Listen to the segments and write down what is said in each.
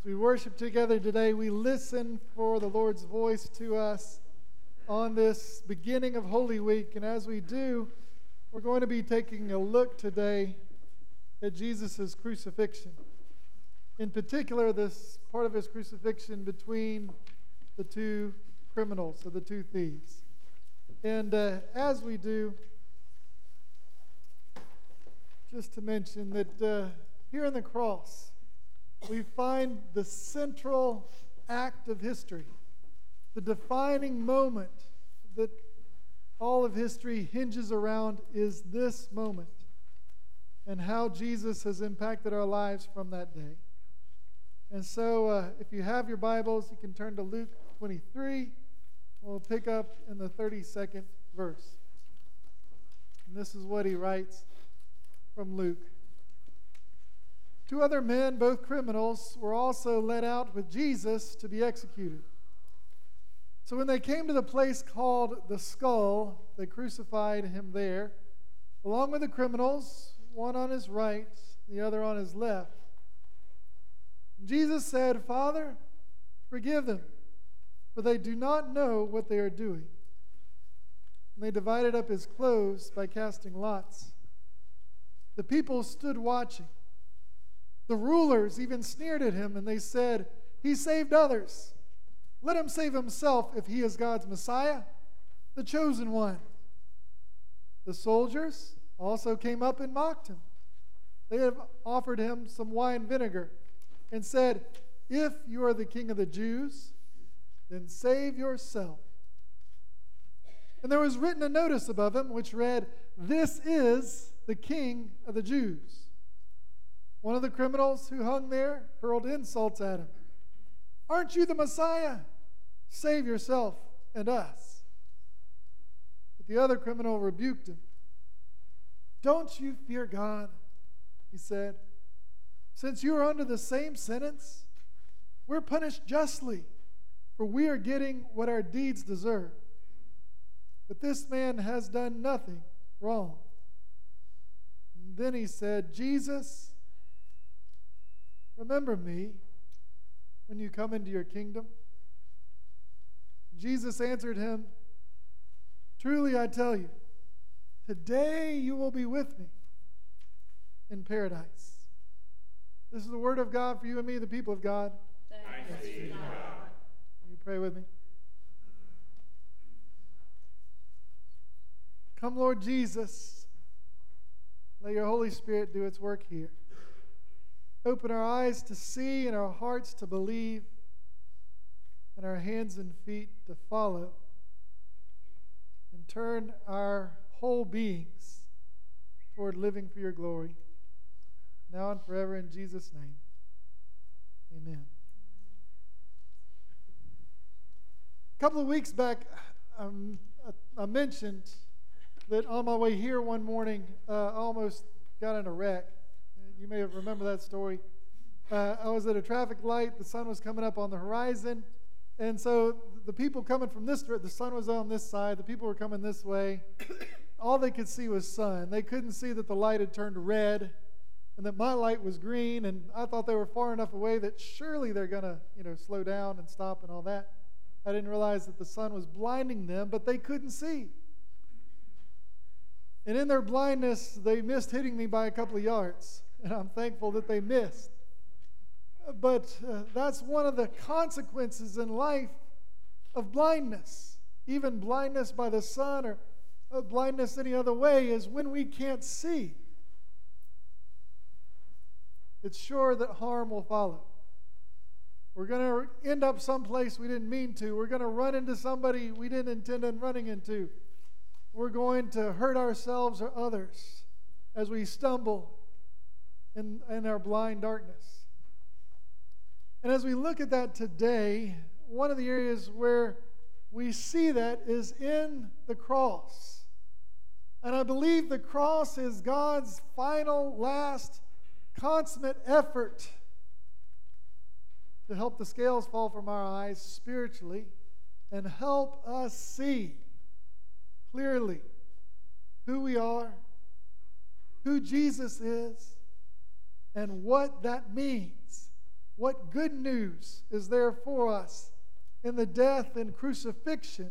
As we worship together today, we listen for the Lord's voice to us on this beginning of Holy Week. And as we do, we're going to be taking a look today at Jesus' crucifixion. In particular, this part of his crucifixion between the two criminals, or the two thieves. And uh, as we do, just to mention that uh, here on the cross, we find the central act of history, the defining moment that all of history hinges around is this moment and how Jesus has impacted our lives from that day. And so, uh, if you have your Bibles, you can turn to Luke 23. We'll pick up in the 32nd verse. And this is what he writes from Luke. Two other men, both criminals, were also led out with Jesus to be executed. So when they came to the place called the skull, they crucified him there, along with the criminals, one on his right, the other on his left. Jesus said, Father, forgive them, for they do not know what they are doing. And they divided up his clothes by casting lots. The people stood watching. The rulers even sneered at him and they said, He saved others. Let him save himself if he is God's Messiah, the chosen one. The soldiers also came up and mocked him. They have offered him some wine vinegar and said, If you are the king of the Jews, then save yourself. And there was written a notice above him which read, This is the king of the Jews. One of the criminals who hung there hurled insults at him. Aren't you the Messiah? Save yourself and us. But the other criminal rebuked him. Don't you fear God, he said. Since you are under the same sentence, we're punished justly, for we are getting what our deeds deserve. But this man has done nothing wrong. And then he said, Jesus, Remember me when you come into your kingdom. Jesus answered him, Truly I tell you, today you will be with me in paradise. This is the word of God for you and me, the people of God. Thanks God. You pray with me. Come, Lord Jesus. Let your Holy Spirit do its work here. Open our eyes to see and our hearts to believe and our hands and feet to follow. And turn our whole beings toward living for your glory. Now and forever in Jesus' name. Amen. A couple of weeks back, um, I mentioned that on my way here one morning, uh, I almost got in a wreck. You may remember that story. Uh, I was at a traffic light. The sun was coming up on the horizon. And so the people coming from this, the sun was on this side. The people were coming this way. All they could see was sun. They couldn't see that the light had turned red and that my light was green. And I thought they were far enough away that surely they're going to, you know, slow down and stop and all that. I didn't realize that the sun was blinding them, but they couldn't see. And in their blindness, they missed hitting me by a couple of yards and I'm thankful that they missed. But uh, that's one of the consequences in life of blindness. Even blindness by the sun or uh, blindness any other way is when we can't see. It's sure that harm will follow. We're going to end up someplace we didn't mean to. We're going to run into somebody we didn't intend on running into. We're going to hurt ourselves or others as we stumble in, in our blind darkness. And as we look at that today, one of the areas where we see that is in the cross. And I believe the cross is God's final, last, consummate effort to help the scales fall from our eyes spiritually and help us see clearly who we are, who Jesus is, and what that means what good news is there for us in the death and crucifixion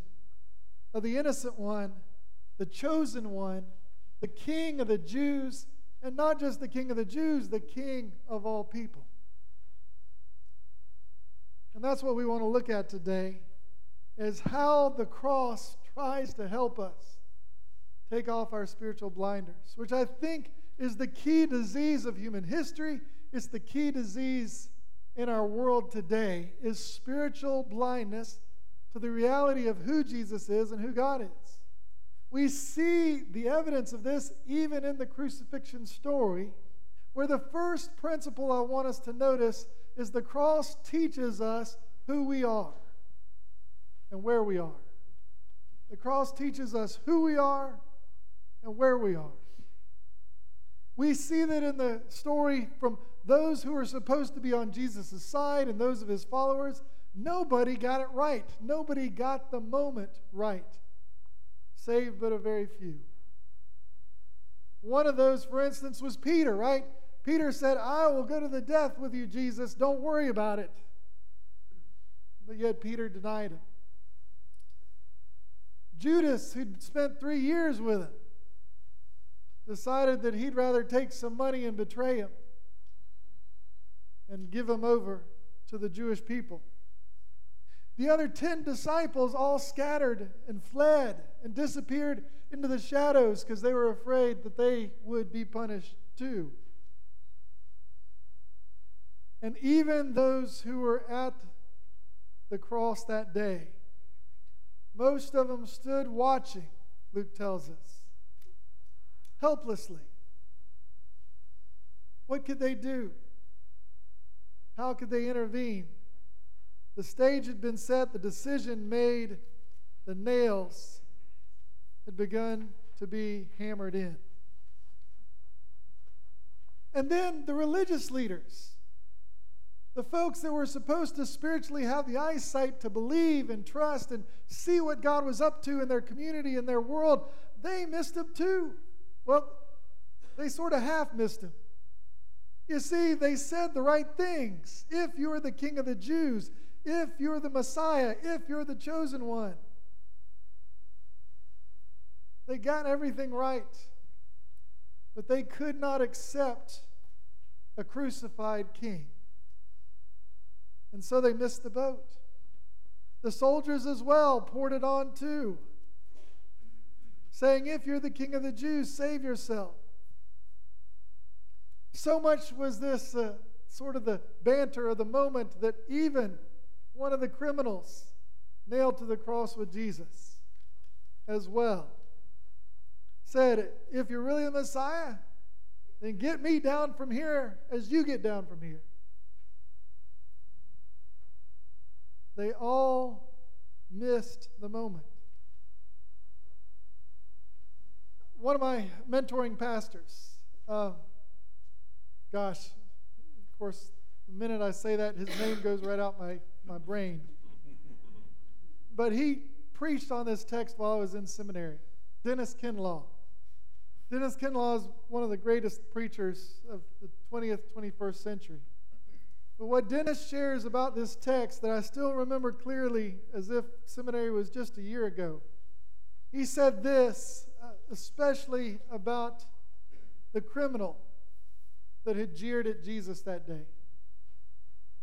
of the innocent one, the chosen one, the King of the Jews, and not just the King of the Jews, the King of all people. And that's what we want to look at today is how the cross tries to help us take off our spiritual blinders, which I think is the key disease of human history. It's the key disease in our world today is spiritual blindness to the reality of who Jesus is and who God is. We see the evidence of this even in the crucifixion story, where the first principle I want us to notice is the cross teaches us who we are and where we are. The cross teaches us who we are and where we are. We see that in the story from those who are supposed to be on Jesus' side and those of his followers. Nobody got it right. Nobody got the moment right, save but a very few. One of those, for instance, was Peter, right? Peter said, I will go to the death with you, Jesus. Don't worry about it. But yet Peter denied him. Judas, who'd spent three years with him, decided that he'd rather take some money and betray him and give him over to the Jewish people. The other 10 disciples all scattered and fled and disappeared into the shadows because they were afraid that they would be punished too. And even those who were at the cross that day, most of them stood watching, Luke tells us, helplessly. What could they do? How could they intervene? The stage had been set, the decision made, the nails had begun to be hammered in. And then the religious leaders, the folks that were supposed to spiritually have the eyesight to believe and trust and see what God was up to in their community and their world, they missed him too. Well, they sort of half missed him. You see, they said the right things. If you are the king of the Jews, if you're the Messiah, if you're the chosen one. They got everything right, but they could not accept a crucified king. And so they missed the boat. The soldiers as well poured it on too, saying, If you're the king of the Jews, save yourself. So much was this uh, sort of the banter of the moment that even one of the criminals nailed to the cross with Jesus as well said, If you're really the Messiah, then get me down from here as you get down from here. They all missed the moment. One of my mentoring pastors, uh, Gosh, of course, the minute I say that, his name goes right out my, my brain. But he preached on this text while I was in seminary. Dennis Kinlaw. Dennis Kinlaw is one of the greatest preachers of the 20th, 21st century. But what Dennis shares about this text that I still remember clearly as if seminary was just a year ago, he said this, especially about the criminal that had jeered at Jesus that day.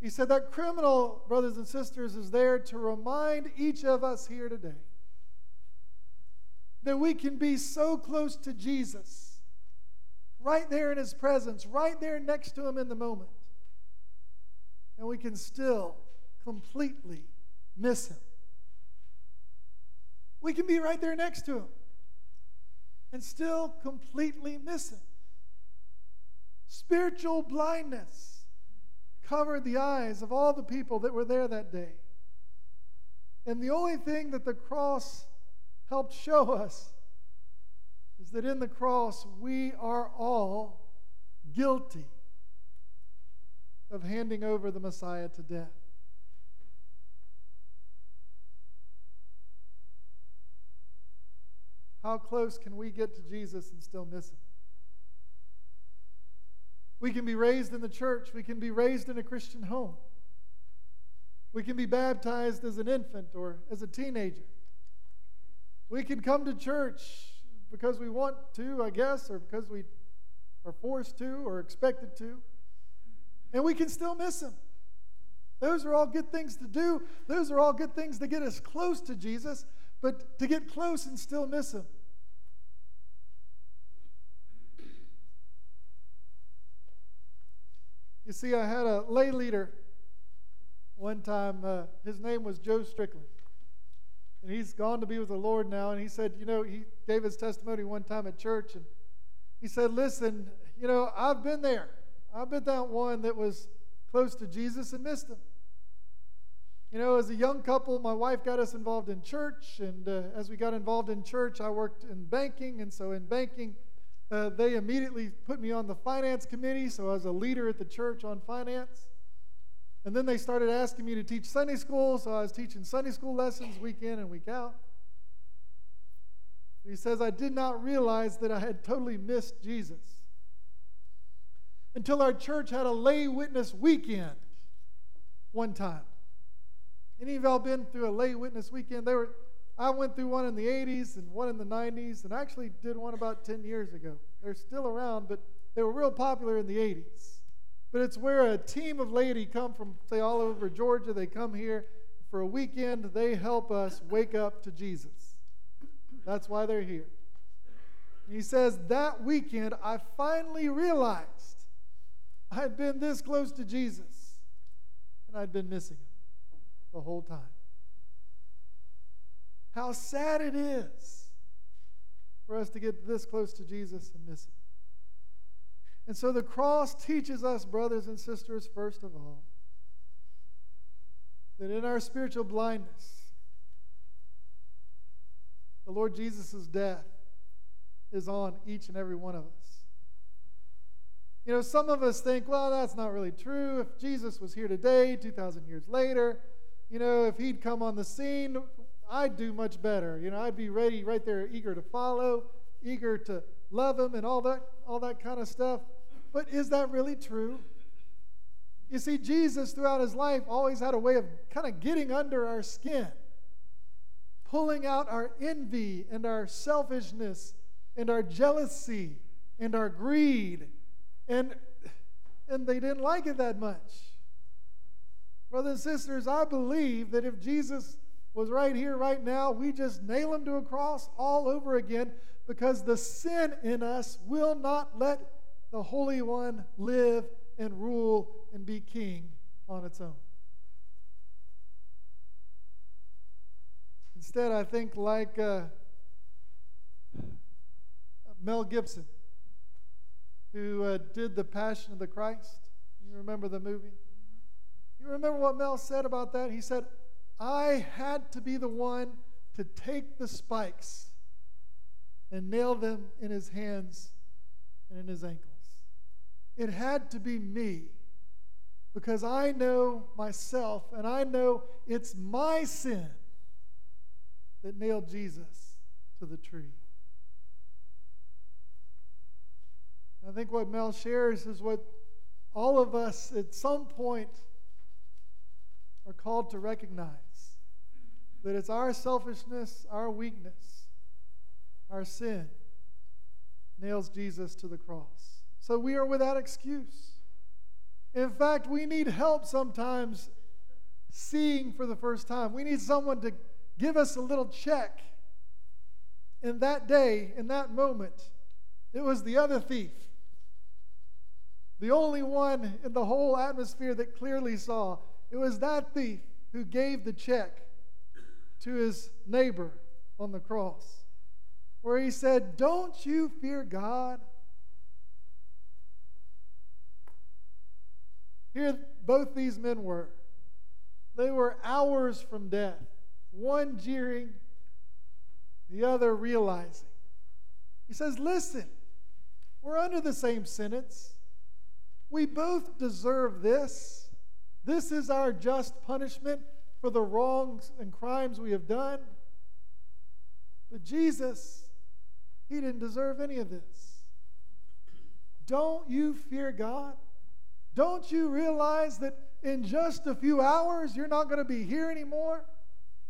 He said that criminal, brothers and sisters, is there to remind each of us here today that we can be so close to Jesus, right there in his presence, right there next to him in the moment, and we can still completely miss him. We can be right there next to him and still completely miss. Spiritual blindness covered the eyes of all the people that were there that day. And the only thing that the cross helped show us is that in the cross we are all guilty of handing over the Messiah to death. How close can we get to Jesus and still miss him? We can be raised in the church. We can be raised in a Christian home. We can be baptized as an infant or as a teenager. We can come to church because we want to, I guess, or because we are forced to or expected to. And we can still miss Him. Those are all good things to do. Those are all good things to get us close to Jesus, but to get close and still miss Him. You see, I had a lay leader one time. Uh, his name was Joe Strickland. And he's gone to be with the Lord now. And he said, you know, he gave his testimony one time at church. And he said, listen, you know, I've been there. I've been that one that was close to Jesus and missed him. You know, as a young couple, my wife got us involved in church. And uh, as we got involved in church, I worked in banking. And so in banking, uh, they immediately put me on the finance committee. So I was a leader at the church on finance. And then they started asking me to teach Sunday school, so I was teaching Sunday school lessons week in and week out. He says, I did not realize that I had totally missed Jesus until our church had a lay witness weekend one time. Any of y'all been through a lay witness weekend? They were, I went through one in the 80s and one in the 90s, and I actually did one about 10 years ago. They're still around, but they were real popular in the 80s. But it's where a team of laity come from, say, all over Georgia. They come here for a weekend. They help us wake up to Jesus. That's why they're here. He says, That weekend, I finally realized I had been this close to Jesus, and I'd been missing him the whole time. How sad it is for us to get this close to Jesus and miss it. And so the cross teaches us, brothers and sisters, first of all, that in our spiritual blindness, the Lord Jesus' death is on each and every one of us. You know, some of us think, well, that's not really true. If Jesus was here today, 2,000 years later, you know, if he'd come on the scene, I'd do much better. You know, I'd be ready right there, eager to follow, eager to love him and all that, all that kind of stuff. But is that really true? You see, Jesus throughout his life always had a way of kind of getting under our skin, pulling out our envy and our selfishness and our jealousy and our greed. And, and they didn't like it that much. Brothers and sisters, I believe that if Jesus was right here, right now, we just nail him to a cross all over again because the sin in us will not let the Holy One live and rule and be king on its own. Instead, I think like uh, Mel Gibson, who uh, did The Passion of the Christ. You remember the movie? You remember what Mel said about that? He said, I had to be the one to take the spikes and nail them in his hands and in his ankles. It had to be me because I know myself and I know it's my sin that nailed Jesus to the tree. I think what Mel shares is what all of us at some point are called to recognize that it's our selfishness, our weakness, our sin nails Jesus to the cross. So we are without excuse. In fact, we need help sometimes seeing for the first time. We need someone to give us a little check. In that day, in that moment, it was the other thief, the only one in the whole atmosphere that clearly saw. It was that thief who gave the check to his neighbor on the cross, where he said, Don't you fear God? Here, both these men were. They were hours from death, one jeering, the other realizing. He says, Listen, we're under the same sentence. We both deserve this. This is our just punishment for the wrongs and crimes we have done. But Jesus, he didn't deserve any of this. don't you fear God? Don't you realize that in just a few hours you're not going to be here anymore?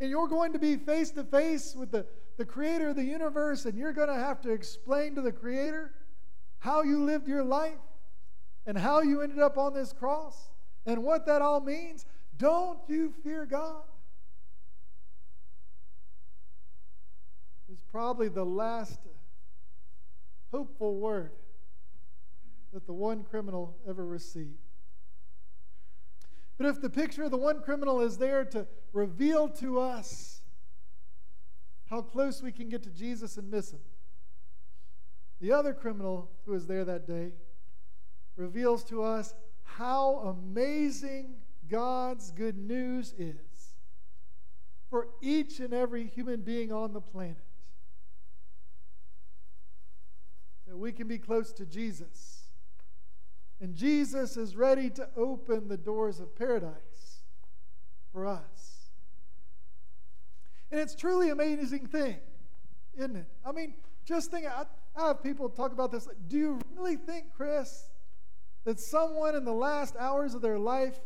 And you're going to be face to face with the, the creator of the universe, and you're going to have to explain to the creator how you lived your life and how you ended up on this cross and what that all means. Don't you fear God? It's probably the last hopeful word that the one criminal ever received. But if the picture of the one criminal is there to reveal to us how close we can get to Jesus and miss him, the other criminal who was there that day reveals to us how amazing God's good news is for each and every human being on the planet. That we can be close to Jesus and Jesus is ready to open the doors of paradise for us. And it's truly amazing thing, isn't it? I mean, just think, I, I have people talk about this. Do you really think, Chris, that someone in the last hours of their life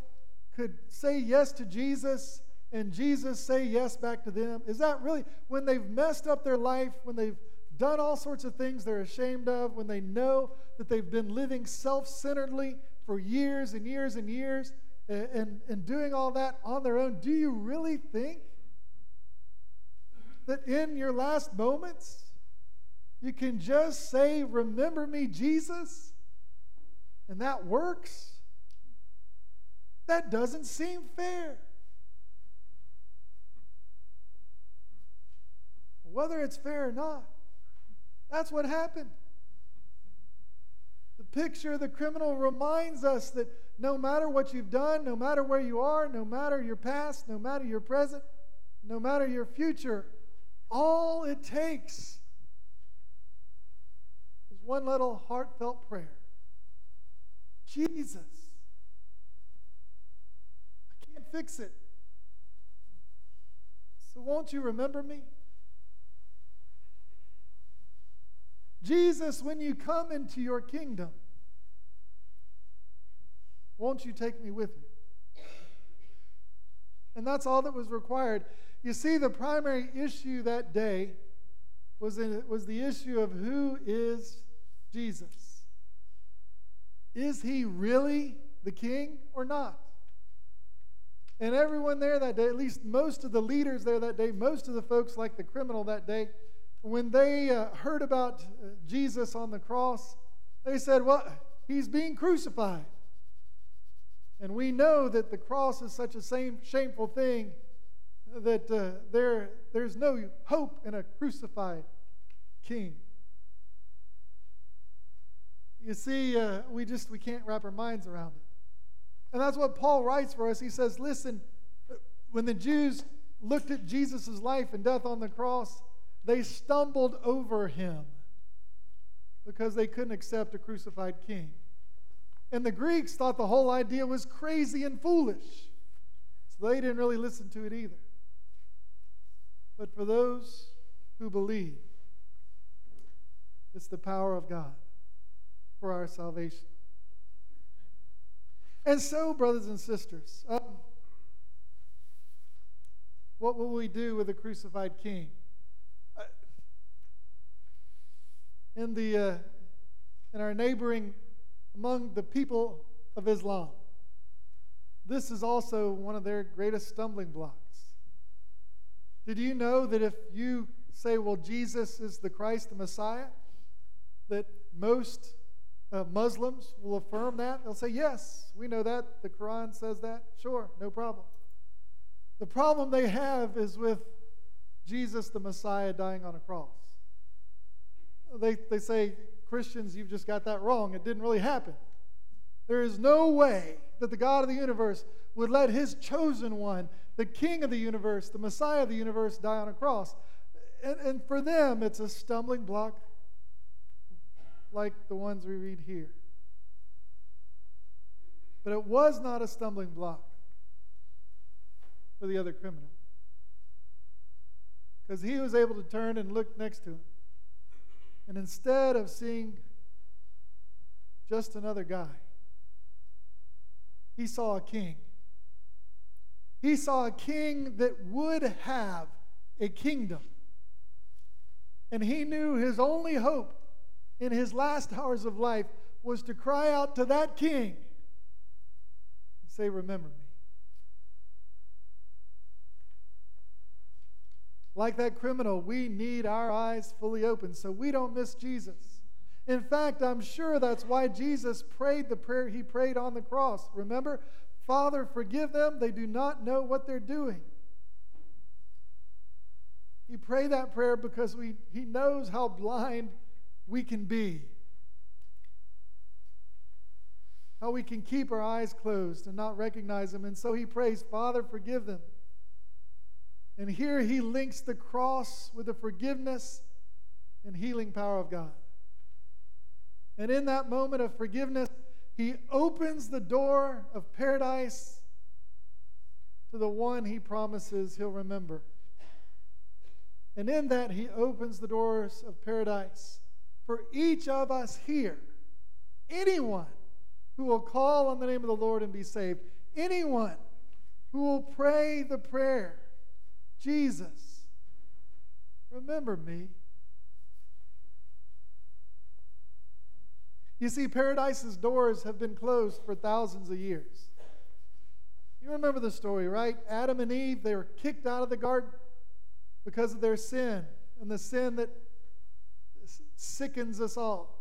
could say yes to Jesus and Jesus say yes back to them? Is that really, when they've messed up their life, when they've done all sorts of things they're ashamed of, when they know that they've been living self centeredly for years and years and years and, and, and, doing all that on their own, do you really think that in your last moments you can just say, Remember me, Jesus? And that works? That doesn't seem fair. Whether it's fair or not, that's what happened. The picture of the criminal reminds us that no matter what you've done, no matter where you are, no matter your past, no matter your present, no matter your future, all it takes is one little heartfelt prayer Jesus, fix it. So won't you remember me? Jesus, when you come into your kingdom, won't you take me with you? And that's all that was required. You see, the primary issue that day was, in, was the issue of who is Jesus? Is he really the king or not? And everyone there that day, at least most of the leaders there that day, most of the folks like the criminal that day, when they uh, heard about uh, Jesus on the cross, they said, Well, he's being crucified. And we know that the cross is such a same, shameful thing that uh, there, there's no hope in a crucified king. You see, uh, we just we can't wrap our minds around it. And that's what Paul writes for us. He says, listen, when the Jews looked at Jesus' life and death on the cross, they stumbled over him because they couldn't accept a crucified king. And the Greeks thought the whole idea was crazy and foolish. So they didn't really listen to it either. But for those who believe, it's the power of God for our salvation. And so, brothers and sisters, um, what will we do with a crucified king? in, the, uh, in our neighboring, among the people of Islam. This is also one of their greatest stumbling blocks. Did you know that if you say, well, Jesus is the Christ, the Messiah, that most uh, Muslims will affirm that? They'll say, yes, we know that. The Quran says that. Sure, no problem. The problem they have is with Jesus, the Messiah, dying on a cross they, they say, Christians, you've just got that wrong. It didn't really happen. There is no way that the God of the universe would let his chosen one, the king of the universe, the Messiah of the universe, die on a cross. And, and for them, it's a stumbling block like the ones we read here. But it was not a stumbling block for the other criminal. Because he was able to turn and look next to him. And instead of seeing just another guy. He saw a king. He saw a king that would have a kingdom. And he knew his only hope in his last hours of life was to cry out to that king and say, Remember me. Like that criminal, we need our eyes fully open so we don't miss Jesus. In fact, I'm sure that's why Jesus prayed the prayer he prayed on the cross. Remember, Father, forgive them. They do not know what they're doing. He prayed that prayer because we, he knows how blind we can be. How we can keep our eyes closed and not recognize Him. And so he prays, Father, forgive them. And here he links the cross with the forgiveness and healing power of God. And in that moment of forgiveness, he opens the door of paradise to the one he promises he'll remember. And in that, he opens the doors of paradise for each of us here. Anyone who will call on the name of the Lord and be saved. Anyone who will pray the prayer Jesus, remember me. You see, paradise's doors have been closed for thousands of years. You remember the story, right? Adam and Eve, they were kicked out of the garden because of their sin and the sin that sickens us all.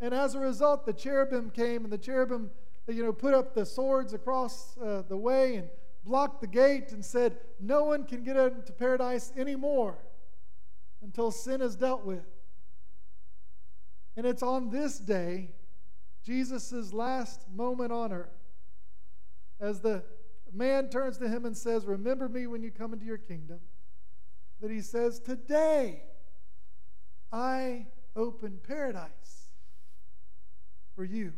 And as a result, the cherubim came and the cherubim, you know, put up the swords across uh, the way and blocked the gate and said, No one can get into paradise anymore until sin is dealt with. And it's on this day, Jesus' last moment on earth, as the man turns to him and says, Remember me when you come into your kingdom, that he says, Today I open paradise for you.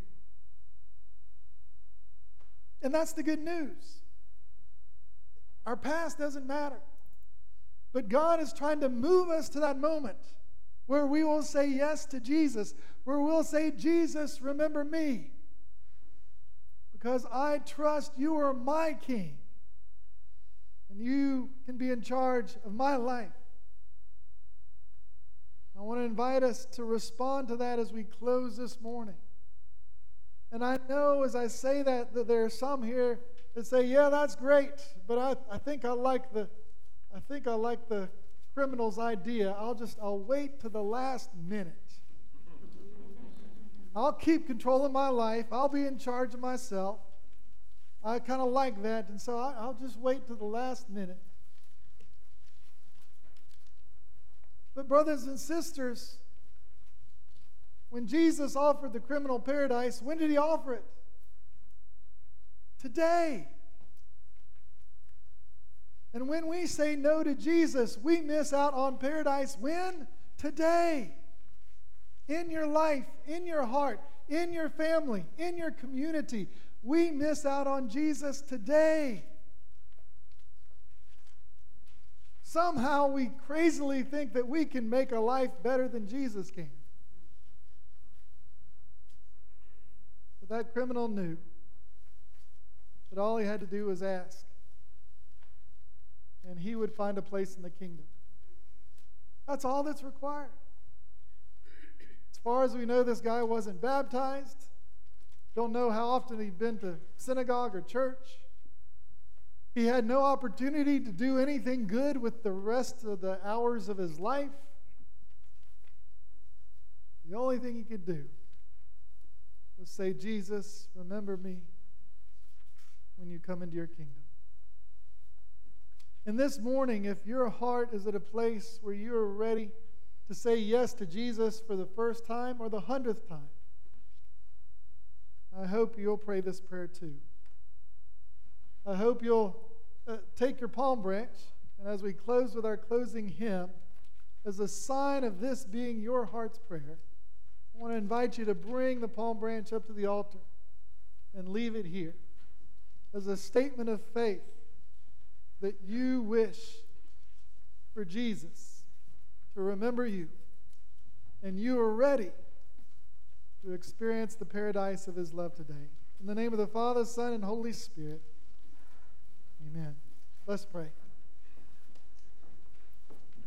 And that's the good news. Our past doesn't matter. But God is trying to move us to that moment where we will say yes to Jesus, where we'll say, Jesus, remember me. Because I trust you are my king. And you can be in charge of my life. I want to invite us to respond to that as we close this morning. And I know as I say that, that there are some here that say, yeah, that's great, but I, I think I like the I think I like the criminal's idea. I'll just I'll wait to the last minute. I'll keep control of my life. I'll be in charge of myself. I kind of like that, and so I, I'll just wait to the last minute. But, brothers and sisters, when Jesus offered the criminal paradise, when did he offer it? today. And when we say no to Jesus, we miss out on paradise. When? Today. In your life, in your heart, in your family, in your community. We miss out on Jesus today. Somehow we crazily think that we can make a life better than Jesus can. But that criminal knew. that all he had to do was ask. And he would find a place in the kingdom. That's all that's required. As far as we know, this guy wasn't baptized. Don't know how often he'd been to synagogue or church. He had no opportunity to do anything good with the rest of the hours of his life. The only thing he could do was say, Jesus, remember me when you come into your kingdom. And this morning, if your heart is at a place where you are ready to say yes to Jesus for the first time or the hundredth time, I hope you'll pray this prayer too. I hope you'll uh, take your palm branch, and as we close with our closing hymn, as a sign of this being your heart's prayer, I want to invite you to bring the palm branch up to the altar and leave it here as a statement of faith that you wish for Jesus to remember you and you are ready to experience the paradise of his love today. In the name of the Father, Son, and Holy Spirit, amen. Let's pray.